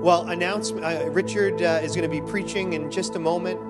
Well, announcement. Uh, Richard uh, is going to be preaching in just a moment.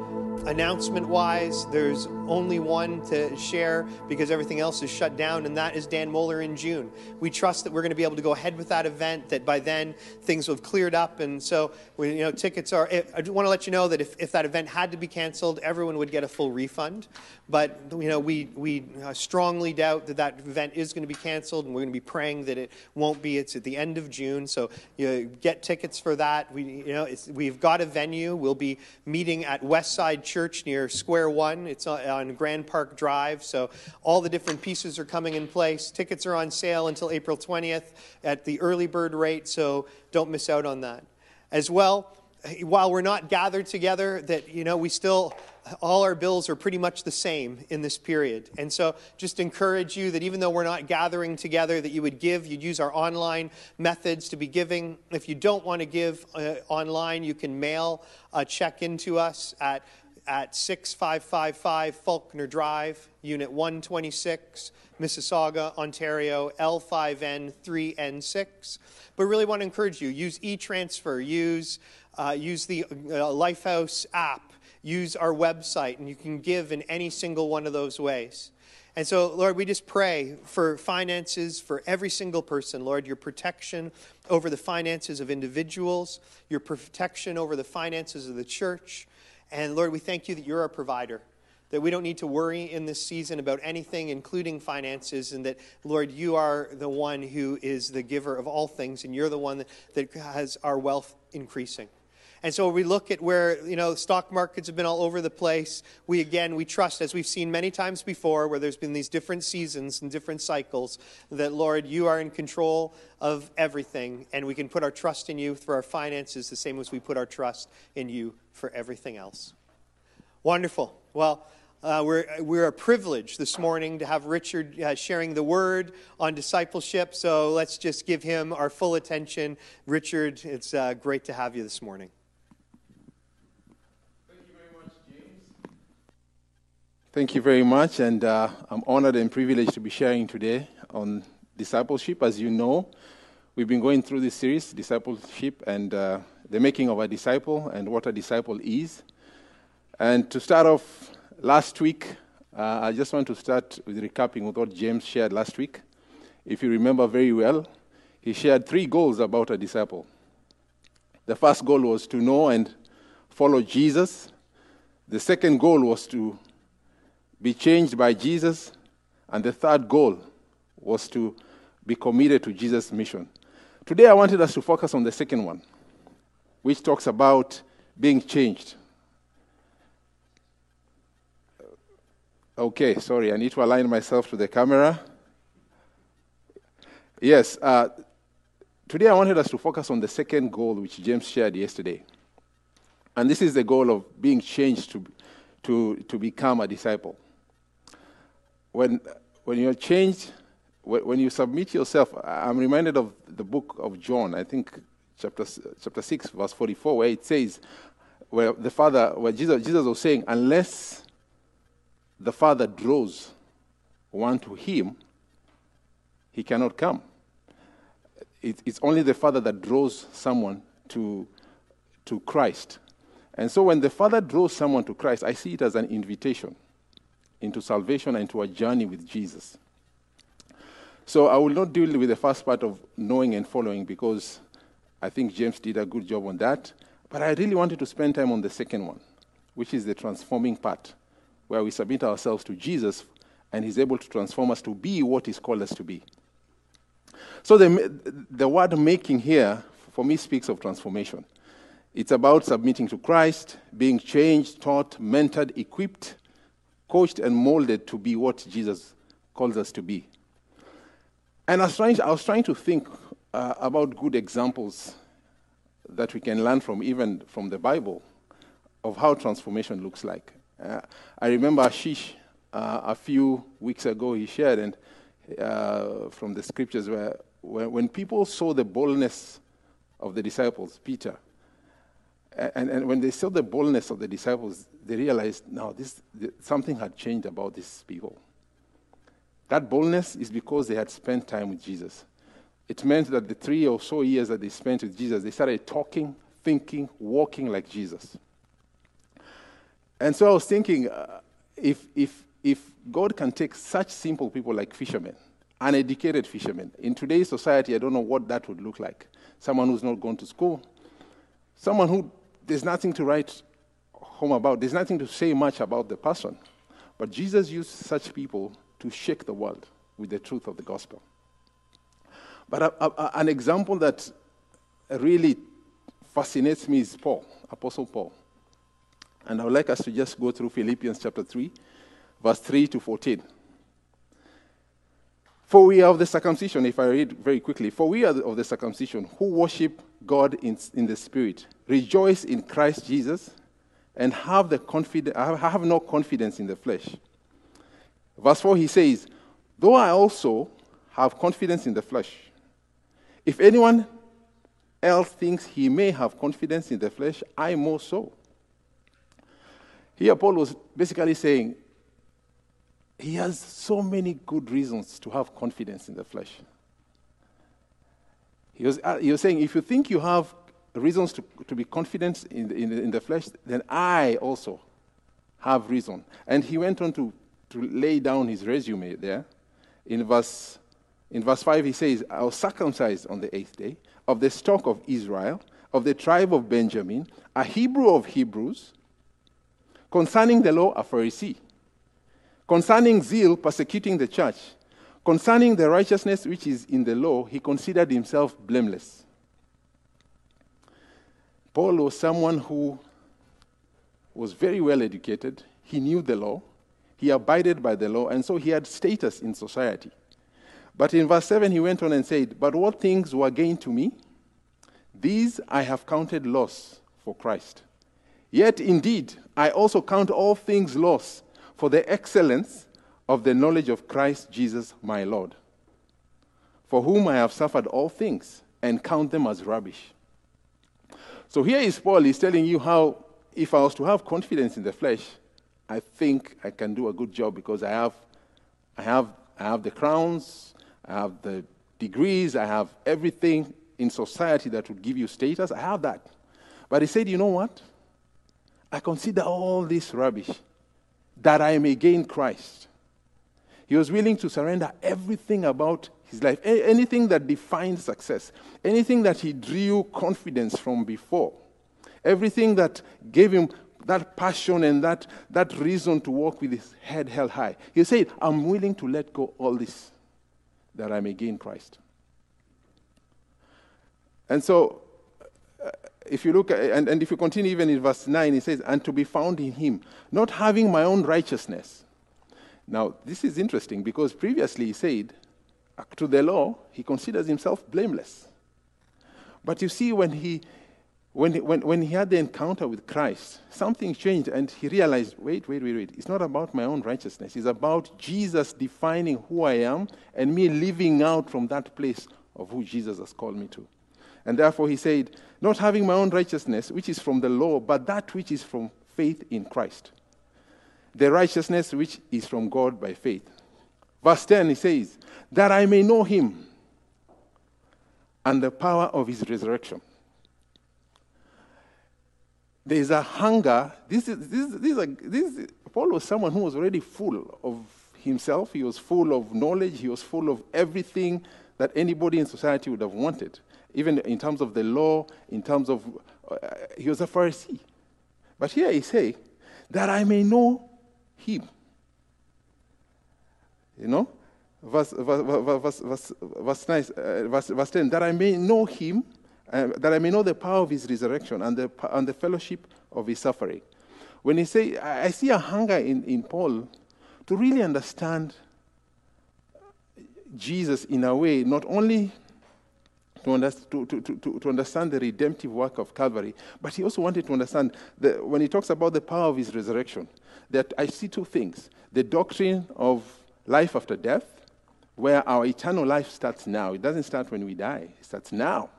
Announcement wise, there's only one to share because everything else is shut down, and that is Dan Mohler in June. We trust that we're going to be able to go ahead with that event, that by then things will have cleared up. And so, we, you know, tickets are. I just want to let you know that if, if that event had to be canceled, everyone would get a full refund. But, you know, we, we uh, strongly doubt that that event is going to be canceled, and we're going to be praying that it won't be. It's at the end of June, so you know, get tickets for that. We, you know, we've got a venue. We'll be meeting at Westside Church near Square One. It's on Grand Park Drive. So all the different pieces are coming in place. Tickets are on sale until April 20th at the early bird rate, so don't miss out on that. As well, while we're not gathered together, that, you know, we still, all our bills are pretty much the same in this period. And so just encourage you that even though we're not gathering together, that you would give, you'd use our online methods to be giving. If you don't want to give uh, online, you can mail a check into us at at 6555 Faulkner Drive, Unit 126, Mississauga, Ontario, L5N3N6. But really want to encourage you use e transfer, use, uh, use the uh, Lifehouse app, use our website, and you can give in any single one of those ways. And so, Lord, we just pray for finances for every single person. Lord, your protection over the finances of individuals, your protection over the finances of the church. And Lord, we thank you that you're our provider, that we don't need to worry in this season about anything, including finances, and that, Lord, you are the one who is the giver of all things, and you're the one that, that has our wealth increasing. And so we look at where, you know, stock markets have been all over the place. We, again, we trust, as we've seen many times before, where there's been these different seasons and different cycles, that, Lord, you are in control of everything, and we can put our trust in you for our finances the same as we put our trust in you for everything else. Wonderful. Well, uh, we're, we're a privilege this morning to have Richard uh, sharing the word on discipleship. So let's just give him our full attention. Richard, it's uh, great to have you this morning. Thank you very much, James. Thank you very much, and uh, I'm honored and privileged to be sharing today on discipleship. As you know, we've been going through this series, discipleship, and uh, the making of a disciple and what a disciple is. And to start off, last week, uh, I just want to start with recapping with what James shared last week. If you remember very well, he shared three goals about a disciple. The first goal was to know and follow Jesus. The second goal was to be changed by Jesus. And the third goal was to be committed to Jesus' mission. Today, I wanted us to focus on the second one which talks about being changed. Okay, sorry, I need to align myself to the camera. Yes, uh, today I wanted us to focus on the second goal which James shared yesterday. And this is the goal of being changed to, to, to become a disciple. When, when you're changed, when you submit yourself, I'm reminded of the book of John. I think chapter, chapter 6, verse 44, where it says, where the Father, where Jesus, Jesus was saying, unless the Father draws one to Him, he cannot come. It, it's only the Father that draws someone to, to Christ. And so when the Father draws someone to Christ, I see it as an invitation into salvation and into a journey with Jesus. So I will not deal with the first part of knowing and following because I think James did a good job on that. But I really wanted to spend time on the second one, which is the transforming part, where we submit ourselves to Jesus and He's able to transform us to be what He's called us to be. So the, the word making here, for me, speaks of transformation. It's about submitting to Christ, being changed, taught, mentored, equipped, coached, and molded to be what Jesus calls us to be. And I was trying, I was trying to think uh, about good examples that we can learn from, even from the Bible, of how transformation looks like. Uh, I remember Ashish uh, a few weeks ago, he shared and, uh, from the scriptures where, where, when people saw the boldness of the disciples, Peter, and, and when they saw the boldness of the disciples, they realized, now this, something had changed about these people. That boldness is because they had spent time with Jesus it meant that the three or so years that they spent with Jesus, they started talking, thinking, walking like Jesus. And so I was thinking uh, if, if, if God can take such simple people like fishermen, uneducated fishermen, in today's society, I don't know what that would look like. Someone who's not gone to school, someone who there's nothing to write home about, there's nothing to say much about the person. But Jesus used such people to shake the world with the truth of the gospel. But a, a, an example that really fascinates me is Paul, Apostle Paul. And I would like us to just go through Philippians chapter 3, verse 3 to 14. For we are of the circumcision, if I read very quickly, for we are of the circumcision who worship God in, in the Spirit, rejoice in Christ Jesus, and have, the confid- have no confidence in the flesh. Verse 4, he says, Though I also have confidence in the flesh, if anyone else thinks he may have confidence in the flesh, I more so. Here, Paul was basically saying he has so many good reasons to have confidence in the flesh. He was, uh, he was saying, if you think you have reasons to, to be confident in the, in, the, in the flesh, then I also have reason. And he went on to, to lay down his resume there. In verse, in verse 5, he says, I was circumcised on the eighth day, of the stock of Israel, of the tribe of Benjamin, a Hebrew of Hebrews, concerning the law, a Pharisee, concerning zeal, persecuting the church, concerning the righteousness which is in the law, he considered himself blameless. Paul was someone who was very well educated. He knew the law. He abided by the law, and so he had status in society. But in verse 7, he went on and said, But what things were gain to me? These I have counted loss for Christ. Yet indeed, I also count all things loss for the excellence of the knowledge of Christ Jesus my Lord, for whom I have suffered all things and count them as rubbish so here is Paul, he's telling you how, if I was to have confidence in the flesh, I think I can do a good job because I have, I have, I have the crowns, I have the degrees, I have everything in society that would give you status. I have that. But he said, you know what? I consider all this rubbish that I may gain Christ. He was willing to surrender everything about his life. Anything that defined success, anything that he drew confidence from before, everything that gave him that passion and that, that reason to walk with his head held high. He said, I'm willing to let go all this that I may gain Christ. And so, uh, if you look at, and, and if you continue even in verse 9, he says, And to be found in him, not having my own righteousness. Now, this is interesting because previously he said, to the law, he considers himself blameless. But you see, when he, when, he, when, when he had the encounter with Christ, something changed and he realized wait, wait, wait, wait. It's not about my own righteousness. It's about Jesus defining who I am and me living out from that place of who Jesus has called me to. And therefore he said, Not having my own righteousness, which is from the law, but that which is from faith in Christ. The righteousness which is from God by faith. Verse 10, he says, That I may know him and the power of his resurrection. There is a hunger. This is, this, this, is this, Paul was someone who was already full of himself. He was full of knowledge. He was full of everything that anybody in society would have wanted, even in terms of the law, in terms of, uh, he was a Pharisee. But here he say, that I may know him you know? Verse, verse, verse, verse, uh, verse, verse 10 that I may know him, uh, that I may know the power of his resurrection and the, and the fellowship of his suffering. When he say, I see a hunger in, in Paul to really understand Jesus in a way, not only to, understand, to, to, to, to, understand the redemptive work of Calvary, but he also wanted to understand when he talks about the power of his resurrection, that I see two things the doctrine of life after death, where our eternal life starts now. It doesn't start when we die, it starts now.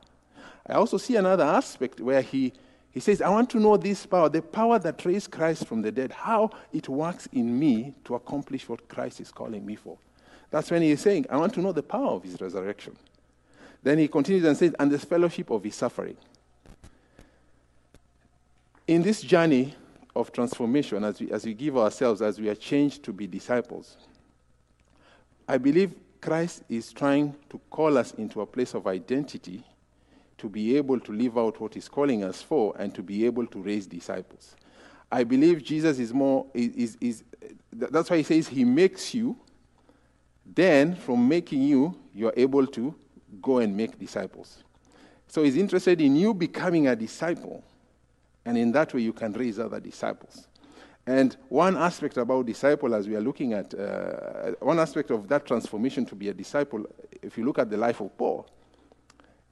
I also see another aspect where he, he says, I want to know this power, the power that raised Christ from the dead, how it works in me to accomplish what Christ is calling me for. That's when he is saying, I want to know the power of his resurrection. Then he continues and says, and the fellowship of his suffering. In this journey of transformation, as we, as we give ourselves, as we are changed to be disciples, I believe Christ is trying to call us into a place of identity to be able to live out what he's calling us for and to be able to raise disciples. I believe Jesus is more, is, is, is that's why he says he makes you, then from making you, you're able to go and make disciples. So he's interested in you becoming a disciple, and in that way you can raise other disciples. And one aspect about disciple, as we are looking at, uh, one aspect of that transformation to be a disciple, if you look at the life of Paul,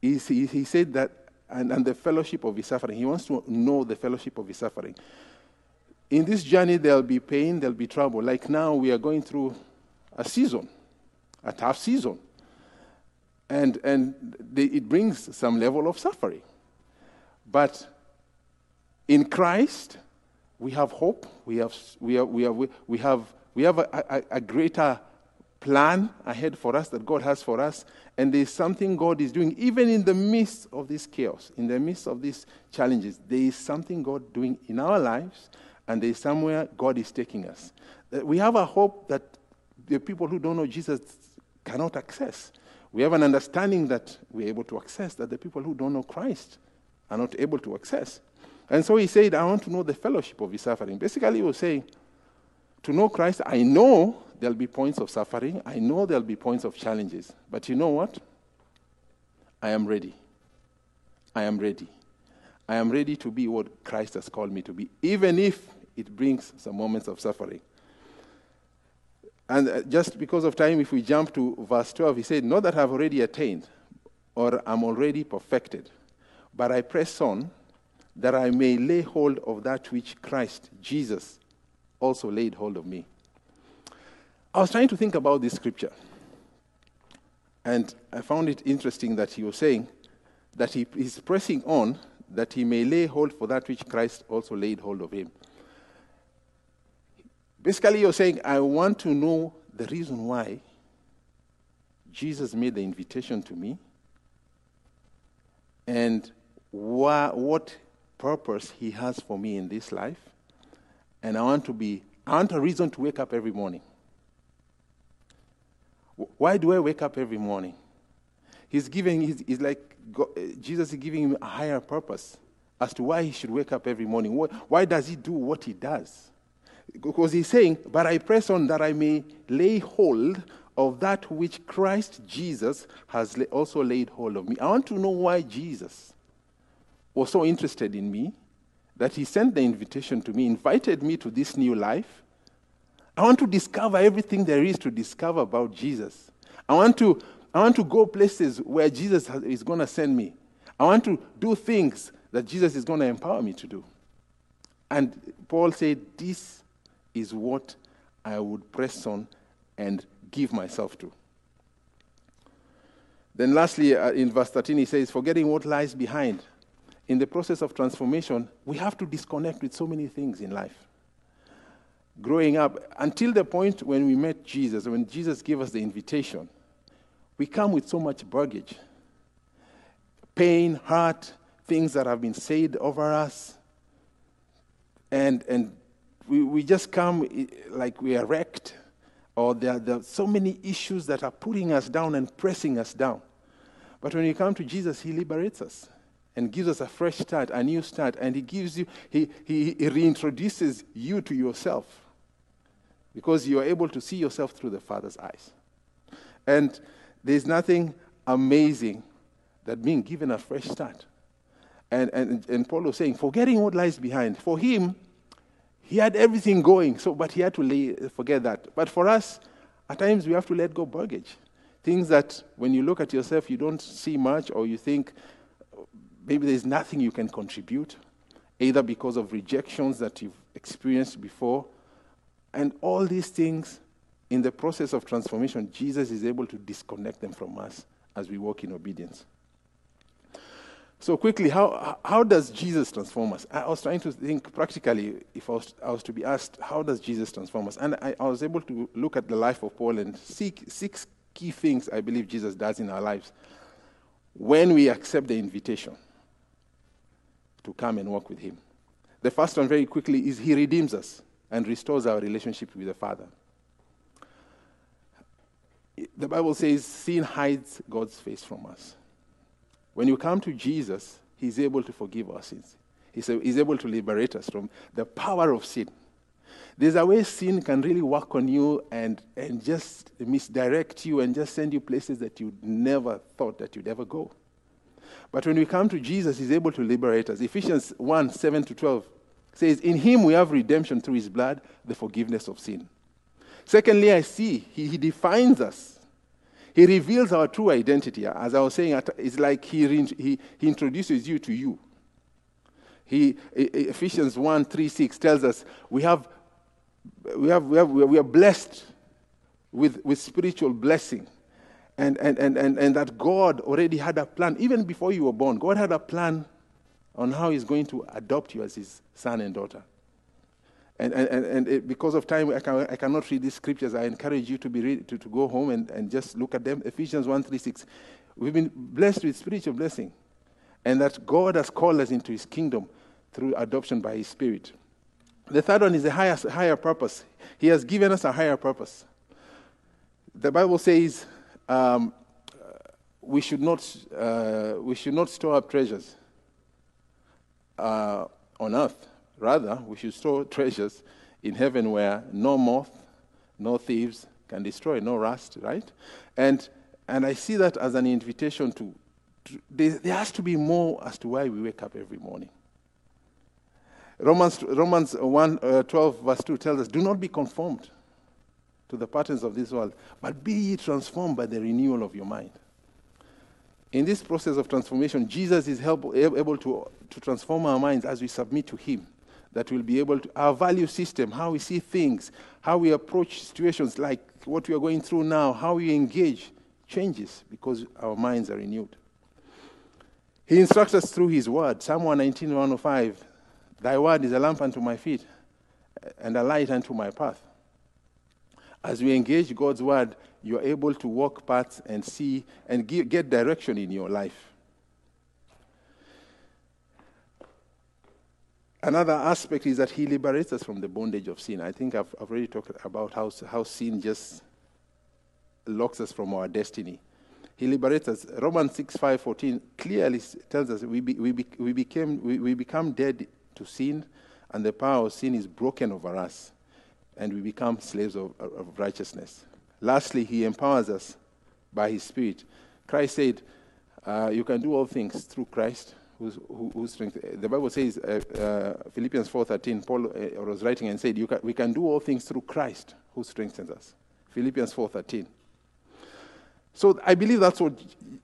is he, he said that, and, and the fellowship of his suffering, he wants to know the fellowship of his suffering. In this journey, there'll be pain, there'll be trouble. Like now, we are going through a season, a tough season and, and it brings some level of suffering. But in Christ, we have hope, we have, we have, we have, we have, we have a, a, a greater plan ahead for us that God has for us, and there's something God is doing, even in the midst of this chaos, in the midst of these challenges. There is something God doing in our lives, and there is somewhere God is taking us. We have a hope that the people who don't know Jesus cannot access we have an understanding that we're able to access that the people who don't know Christ are not able to access. And so he said, I want to know the fellowship of his suffering. Basically, he was saying, to know Christ, I know there'll be points of suffering, I know there'll be points of challenges. But you know what? I am ready. I am ready. I am ready to be what Christ has called me to be, even if it brings some moments of suffering. And uh, just because of time, if we jump to verse 12, he said, Not that I've already attained or I'm already perfected, but I press on that I may lay hold of that which Christ Jesus also laid hold of me. I was trying to think about this scripture, and I found it interesting that he was saying that he is pressing on that he may lay hold for that which Christ also laid hold of him. Basically, you're saying, I want to know the reason why Jesus made the invitation to me and why, what purpose he has for me in this life. And I want to be, I want a reason to wake up every morning. Why do I wake up every morning? He's giving, he's, he's like, God, Jesus is giving him a higher purpose as to why he should wake up every morning. Why does he do what he does? Because he's saying, But I press on that I may lay hold of that which Christ Jesus has also laid hold of me. I want to know why Jesus was so interested in me that he sent the invitation to me, invited me to this new life. I want to discover everything there is to discover about Jesus. I want to, I want to go places where Jesus is going to send me. I want to do things that Jesus is going to empower me to do. And Paul said, This is what I would press on and give myself to. Then, lastly, uh, in verse 13, he says, Forgetting what lies behind. In the process of transformation, we have to disconnect with so many things in life. Growing up, until the point when we met Jesus, when Jesus gave us the invitation, we come with so much baggage pain, hurt, things that have been said over us. And, and we, we just come like we are wrecked, or there, there are so many issues that are putting us down and pressing us down. But when you come to Jesus, He liberates us and gives us a fresh start, a new start, and He gives you, He, he, he reintroduces you to yourself because you are able to see yourself through the Father's eyes. And there's nothing amazing that being given a fresh start. And, and, and Paul was saying, forgetting what lies behind. For him, he had everything going, so but he had to lay, forget that. But for us, at times we have to let go baggage. Things that when you look at yourself, you don't see much, or you think maybe there's nothing you can contribute, either because of rejections that you've experienced before. And all these things, in the process of transformation, Jesus is able to disconnect them from us as we walk in obedience. So, quickly, how, how does Jesus transform us? I was trying to think practically, if I was, I was to be asked, how does Jesus transform us? And I, I was able to look at the life of Paul and see six key things I believe Jesus does in our lives. when we accept the invitation to come and walk with Him. The first one, very quickly, is He redeems us and restores our relationship with the Father. The Bible says sin hides God's face from us. When you come to Jesus, He's able to forgive our sins. He's, able to liberate us from the power of sin. There's a way sin can really work on you and, and just misdirect you and just send you places that you never thought that you'd ever go. But when we come to Jesus, He's able to liberate us. Ephesians 1 7 to 12 says, In Him we have redemption through His blood, the forgiveness of sin. Secondly, I see He, he defines us. He reveals our true identity. As I was saying, it's like He, he, he introduces you to you. He, Ephesians 1 3 6 tells us we have we, have, we, have, we are blessed with, with spiritual blessing. And, and, and, and, and that God already had a plan, even before you were born, God had a plan on how He's going to adopt you as His son and daughter. And, and, and it, because of time, I, can, I cannot read these scriptures. I encourage you to, be read, to, to go home and, and just look at them. Ephesians 1 3 6. We've been blessed with spiritual blessing, and that God has called us into His kingdom through adoption by His Spirit. The third one is a higher, higher purpose. He has given us a higher purpose. The Bible says um, we, should not, uh, we should not store up treasures uh, on earth. Rather, we should store treasures in heaven where no moth, no thieves can destroy, no rust, right? And, and I see that as an invitation to, to there, there has to be more as to why we wake up every morning. Romans, Romans 1 uh, 12, verse 2 tells us, Do not be conformed to the patterns of this world, but be ye transformed by the renewal of your mind. In this process of transformation, Jesus is help, able to, to transform our minds as we submit to Him. That we'll be able to, our value system, how we see things, how we approach situations like what we are going through now, how we engage, changes because our minds are renewed. He instructs us through His Word. Psalm 119, 105 Thy word is a lamp unto my feet and a light unto my path. As we engage God's word, you're able to walk paths and see and give, get direction in your life. Another aspect is that He liberates us from the bondage of sin. I think I've, I've already talked about how, how sin just locks us from our destiny. He liberates us. Romans 6 5 14 clearly tells us we, be, we, be, we, became, we, we become dead to sin, and the power of sin is broken over us, and we become slaves of, of righteousness. Lastly, he empowers us by his Spirit. Christ said, uh, You can do all things through Christ. Who's, who, who strength, the Bible says, uh, uh, Philippians 4.13, Paul uh, was writing and said, can, We can do all things through Christ who strengthens us. Philippians 4.13. So I believe that's what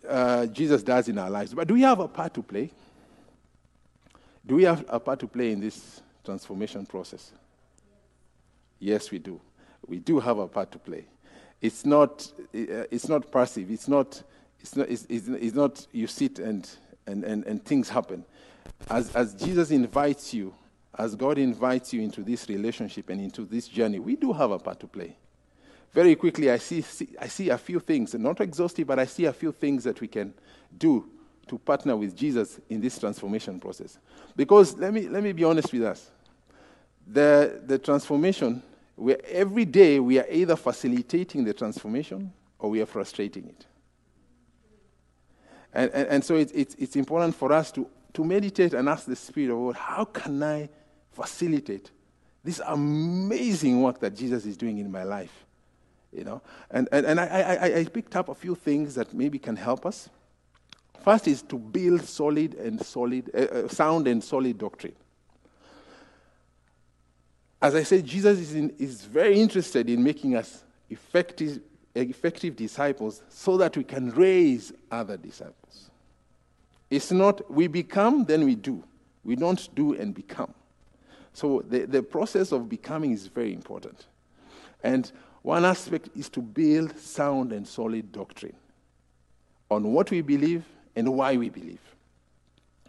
uh, Jesus does in our lives. But do we have a part to play? Do we have a part to play in this transformation process? Yes, we do. We do have a part to play. It's not, uh, it's not passive. It's not, it's not, it's, it's, it's not you sit and, and, and, and things happen. As, as Jesus invites you, as God invites you into this relationship and into this journey, we do have a part to play. Very quickly, I see, see, I see a few things, not exhaustive, but I see a few things that we can do to partner with Jesus in this transformation process. Because let me, let me be honest with us. The, the transformation, where every day we are either facilitating the transformation or we are frustrating it. And, and, and so it, it, it's important for us to, to meditate and ask the Spirit of God, how can I facilitate this amazing work that Jesus is doing in my life? You know, and, and, and I, I, I picked up a few things that maybe can help us. First is to build solid and solid, uh, uh, sound and solid doctrine. As I said, Jesus is, in, is very interested in making us effective, effective disciples so that we can raise other disciples. It's not we become, then we do. We don't do and become. So the, the process of becoming is very important. And one aspect is to build sound and solid doctrine on what we believe and why we believe.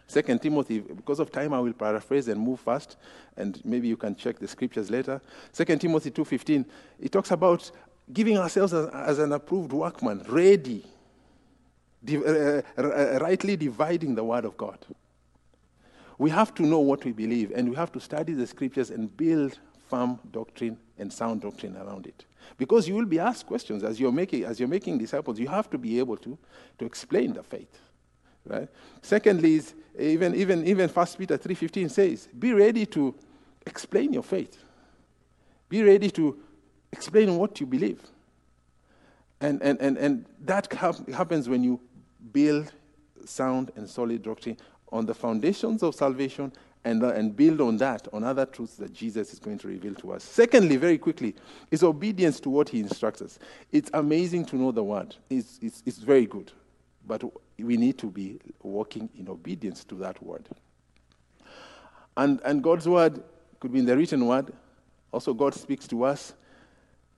Second Timothy, because of time, I will paraphrase and move fast, and maybe you can check the scriptures later. Second Timothy 2.15, it talks about giving ourselves as, as an approved workman, ready, di- uh, uh, rightly dividing the word of God. We have to know what we believe, and we have to study the scriptures and build firm doctrine and sound doctrine around it. Because you will be asked questions as you're making, as you're making disciples. You have to be able to, to explain the faith. Right? Secondly, is even, even, even 1 Peter 3.15 says, be ready to explain your faith. Be ready to explain what you believe. And, and, and, and that happens when you build sound and solid doctrine on the foundations of salvation and, uh, and build on that, on other truths that Jesus is going to reveal to us. Secondly, very quickly, is obedience to what he instructs us. It's amazing to know the word, it's, it's, it's very good. But we need to be walking in obedience to that word. And, and God's word could be in the written word. Also, God speaks to us.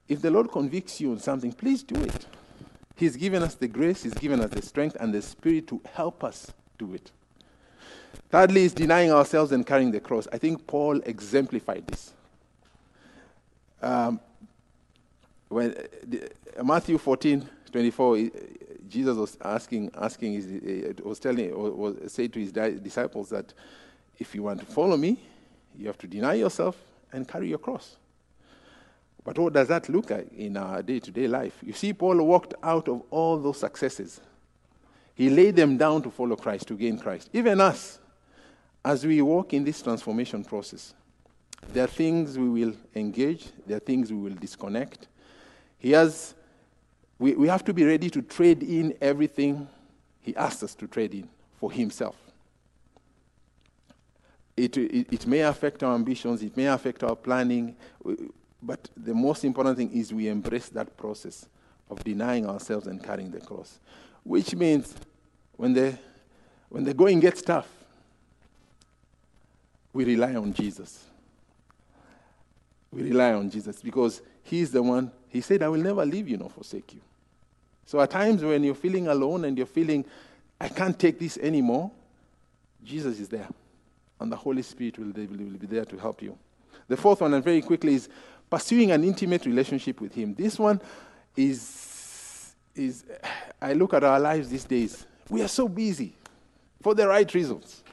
If the Lord convicts you on something, please do it. He's given us the grace, He's given us the strength and the spirit to help us do it. Thirdly, is denying ourselves and carrying the cross. I think Paul exemplified this. Um, when uh, Matthew 14, 24, Jesus was asking, asking his, was telling, was said to his disciples that if you want to follow me, you have to deny yourself and carry your cross. But what does that look like in our day to day life? You see, Paul walked out of all those successes. He laid them down to follow Christ, to gain Christ. Even us, as we walk in this transformation process, there are things we will engage, there are things we will disconnect. He has we, we have to be ready to trade in everything He asks us to trade in for Himself. It, it, it may affect our ambitions, it may affect our planning, but the most important thing is we embrace that process of denying ourselves and carrying the cross. Which means when the, when the going gets tough, we rely on Jesus. We rely on Jesus because He's the one, He said, I will never leave you nor forsake you. So at times when you're feeling alone and you're feeling, I can't take this anymore, Jesus is there. And the Holy Spirit will, will be there to help you. The fourth one, and very quickly, is pursuing an intimate relationship with Him. This one is, is I look at our lives these days. We are so busy for the right reasons.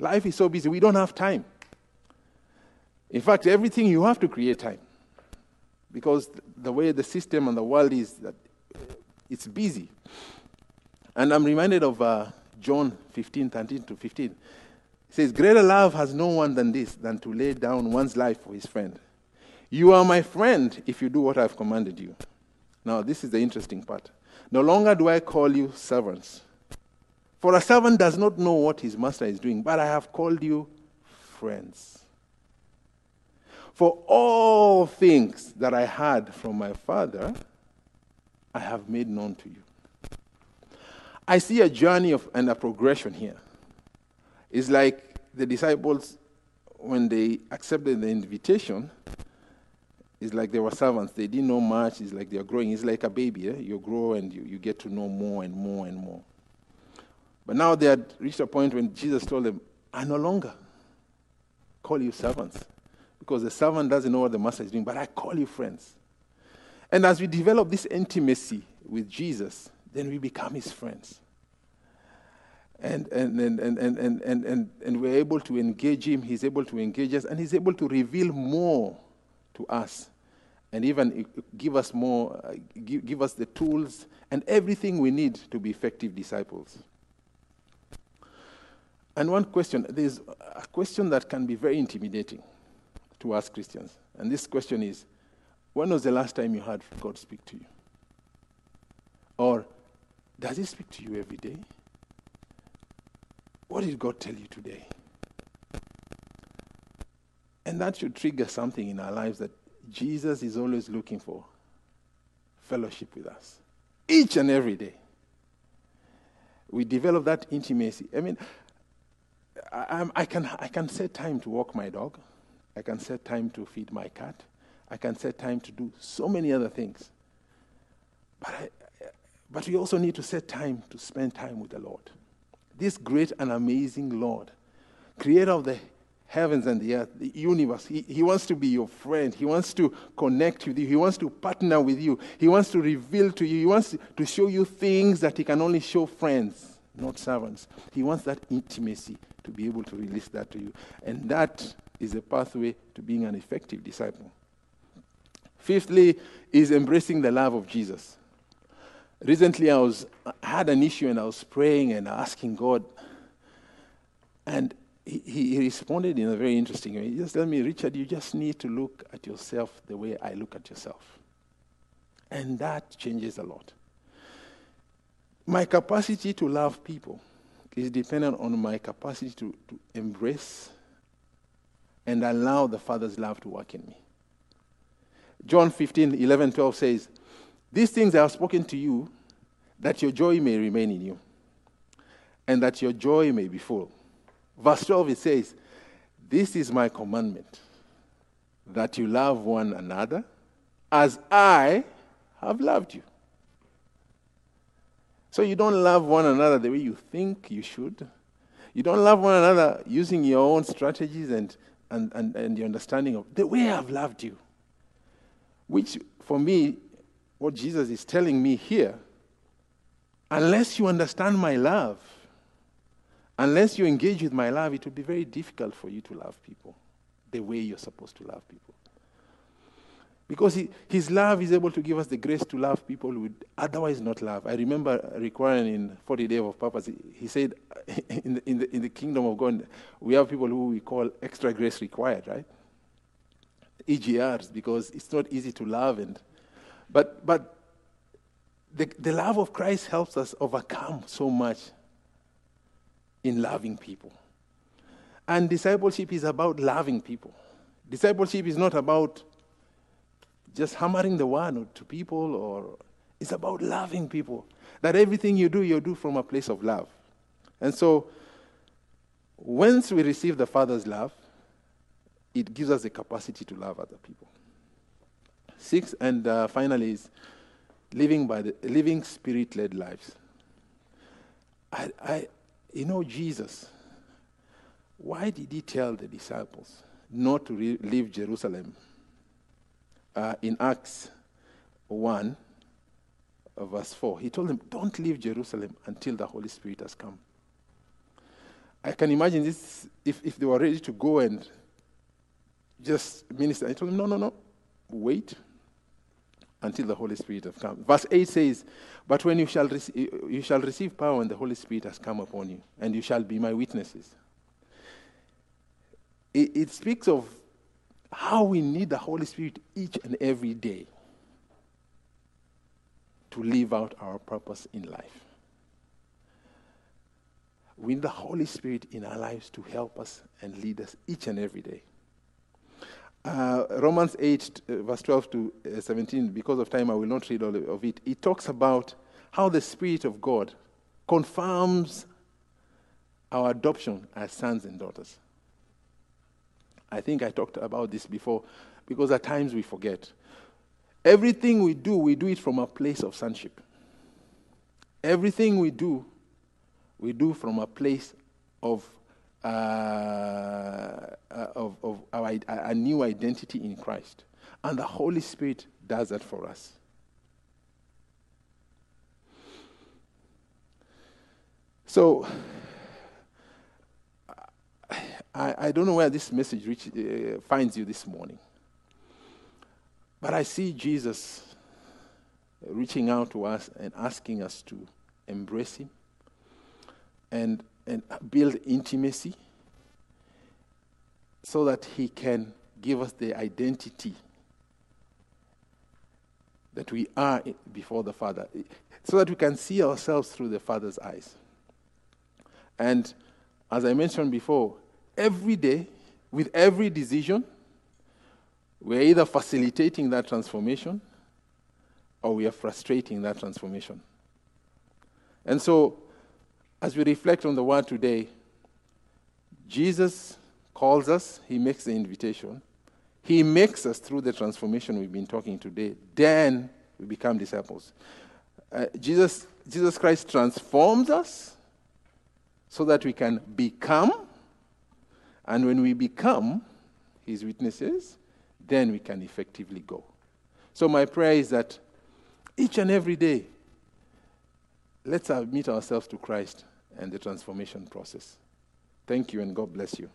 Life is so busy, we don't have time. In fact, everything you have to create time. Because the way the system and the world is, that it's busy. And I'm reminded of uh, John 15, 13 to 15. It says, Greater love has no one than this, than to lay down one's life for his friend. You are my friend if you do what I've commanded you. Now, this is the interesting part. No longer do I call you servants. For a servant does not know what his master is doing, but I have called you friends. For all things that I had from my Father, I have made known to you. I see a journey of, and a progression here. It's like the disciples, when they accepted the invitation, it's like they were servants. They didn't know much. It's like they're growing. It's like a baby. Eh? You grow and you, you get to know more and more and more. But now they had reached a point when Jesus told them, I no longer call you servants because the servant doesn't know what the master is doing, but I call you friends. And as we develop this intimacy with Jesus, then we become his friends. And, and, and, and, and, and, and, and, and we're able to engage him, he's able to engage us, and he's able to reveal more to us and even give us more, uh, give, give us the tools and everything we need to be effective disciples. And one question, there's a question that can be very intimidating to us Christians. And this question is when was the last time you heard God speak to you? Or does He speak to you every day? What did God tell you today? And that should trigger something in our lives that Jesus is always looking for fellowship with us each and every day. We develop that intimacy. I mean, I, I, can, I can set time to walk my dog, I can set time to feed my cat, I can set time to do so many other things. But, I, but we also need to set time to spend time with the Lord. This great and amazing Lord, creator of the heavens and the earth, the universe. He, he wants to be your friend. He wants to connect with you. He wants to partner with you. He wants to reveal to you. He wants to show you things that he can only show friends, not servants. He wants that intimacy to be able to release that to you. And that is a pathway to being an effective disciple. Fifthly, is embracing the love of Jesus. Recently, I was I had an issue and I was praying and asking God, and he, he responded in a very interesting way. He just told me, Richard, you just need to look at yourself the way I look at yourself. And that changes a lot. My capacity to love people is dependent on my capacity to, to embrace and allow the Father's love to work in me. John 15, 11, 12 says, These things I have spoken to you, that your joy may remain in you, and that your joy may be full. Verse 12, it says, This is my commandment, that you love one another as I have loved you. So you don't love one another the way you think you should. You don't love one another using your own strategies and, and, and, and your understanding of the way I've loved you. Which, for me, what Jesus is telling me here, unless you understand my love, unless you engage with my love, it will be very difficult for you to love people the way you're supposed to love people. Because he, his love is able to give us the grace to love people who would otherwise not love. I remember Rick Warren in 40 Days of Purpose, he, he said, in the, in, the, in the kingdom of God, we have people who we call extra grace required, right? EGRs, because it's not easy to love. And, but but the, the love of Christ helps us overcome so much in loving people. And discipleship is about loving people. Discipleship is not about just hammering the word to people or it's about loving people. That everything you do, you do from a place of love. And so once we receive the Father's love, it gives us the capacity to love other people. Six, and uh, finally, is living by the living spirit-led lives. I, I, you know, Jesus. Why did he tell the disciples not to re- leave Jerusalem? Uh, in Acts 1, uh, verse 4, he told them, Don't leave Jerusalem until the Holy Spirit has come. I can imagine this if, if they were ready to go and just minister. I told them, no, no, no. Wait until the Holy Spirit has come. Verse 8 says, But when you shall, rec- you shall receive power when the Holy Spirit has come upon you, and you shall be my witnesses. It, it speaks of how we need the Holy Spirit each and every day to live out our purpose in life. We need the Holy Spirit in our lives to help us and lead us each and every day. Uh, Romans 8, uh, verse 12 to uh, 17, because of time I will not read all of it. It talks about how the Spirit of God confirms our adoption as sons and daughters. I think I talked about this before because at times we forget. Everything we do, we do it from a place of sonship. Everything we do, we do from a place of uh, of, of our, a new identity in Christ. And the Holy Spirit does that for us. So, I, I don't know where this message reach, uh, finds you this morning, but I see Jesus reaching out to us and asking us to embrace Him and and build intimacy so that He can give us the identity that we are before the Father, so that we can see ourselves through the Father's eyes. And as I mentioned before, every day, with every decision, we're either facilitating that transformation or we are frustrating that transformation. And so, as we reflect on the word today, Jesus calls us, he makes the invitation. He makes us through the transformation we've been talking today. Then we become disciples. Uh, Jesus, Jesus Christ transforms us so that we can become. And when we become his witnesses, then we can effectively go. So, my prayer is that each and every day, let's admit ourselves to Christ and the transformation process. Thank you, and God bless you.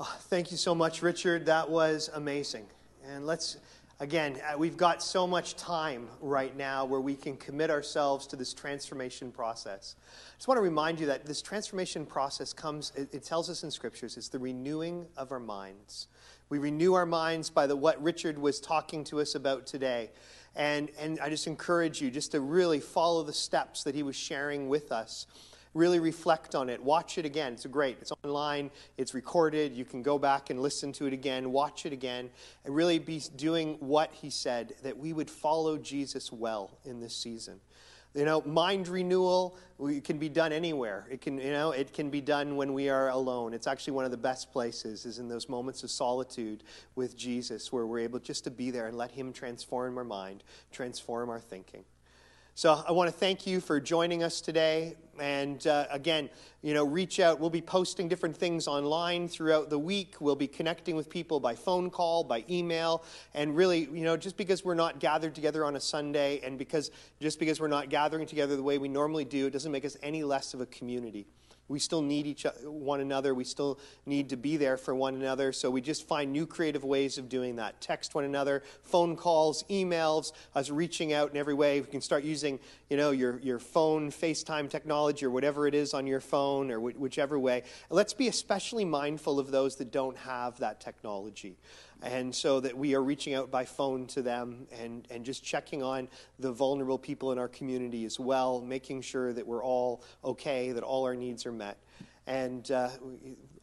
Oh, thank you so much, Richard. That was amazing. And let's, again, uh, we've got so much time right now where we can commit ourselves to this transformation process. I just want to remind you that this transformation process comes, it, it tells us in scriptures, it's the renewing of our minds. We renew our minds by the, what Richard was talking to us about today. And, and I just encourage you just to really follow the steps that he was sharing with us really reflect on it. Watch it again. It's great. It's online, it's recorded. You can go back and listen to it again, watch it again, and really be doing what he said that we would follow Jesus well in this season. You know, mind renewal can be done anywhere. It can, you know, it can be done when we are alone. It's actually one of the best places is in those moments of solitude with Jesus where we're able just to be there and let him transform our mind, transform our thinking. So I want to thank you for joining us today. And uh, again, you know, reach out. We'll be posting different things online throughout the week. We'll be connecting with people by phone call, by email. And really, you know, just because we're not gathered together on a Sunday and because just because we're not gathering together the way we normally do, it doesn't make us any less of a community. We still need each one another. We still need to be there for one another. So we just find new creative ways of doing that. Text one another, phone calls, emails, us reaching out in every way. We can start using, you know, your, your phone, FaceTime technology, or whatever it is on your phone, or wh- whichever way. Let's be especially mindful of those that don't have that technology and so that we are reaching out by phone to them and, and just checking on the vulnerable people in our community as well, making sure that we're all okay, that all our needs are met. And uh,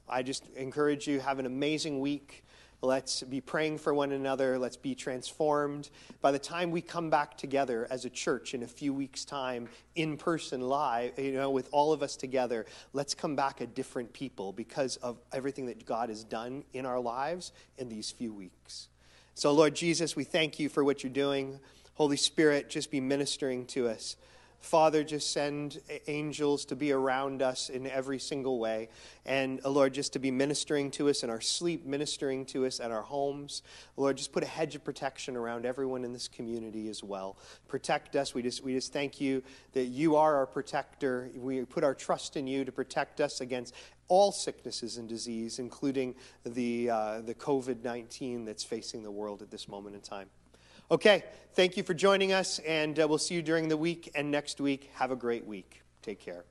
I just encourage you, have an amazing week. Let's be praying for one another. Let's be transformed. By the time we come back together as a church in a few weeks' time, in person, live, you know, with all of us together, let's come back a different people because of everything that God has done in our lives in these few weeks. So, Lord Jesus, we thank you for what you're doing. Holy Spirit, just be ministering to us. Father, just send angels to be around us in every single way. And, uh, Lord, just to be ministering to us in our sleep, ministering to us at our homes. Lord, just put a hedge of protection around everyone in this community as well. Protect us. We just, we just thank you that you are our protector. We put our trust in you to protect us against all sicknesses and disease, including the, uh, the COVID 19 that's facing the world at this moment in time. Okay, thank you for joining us, and uh, we'll see you during the week and next week. Have a great week. Take care.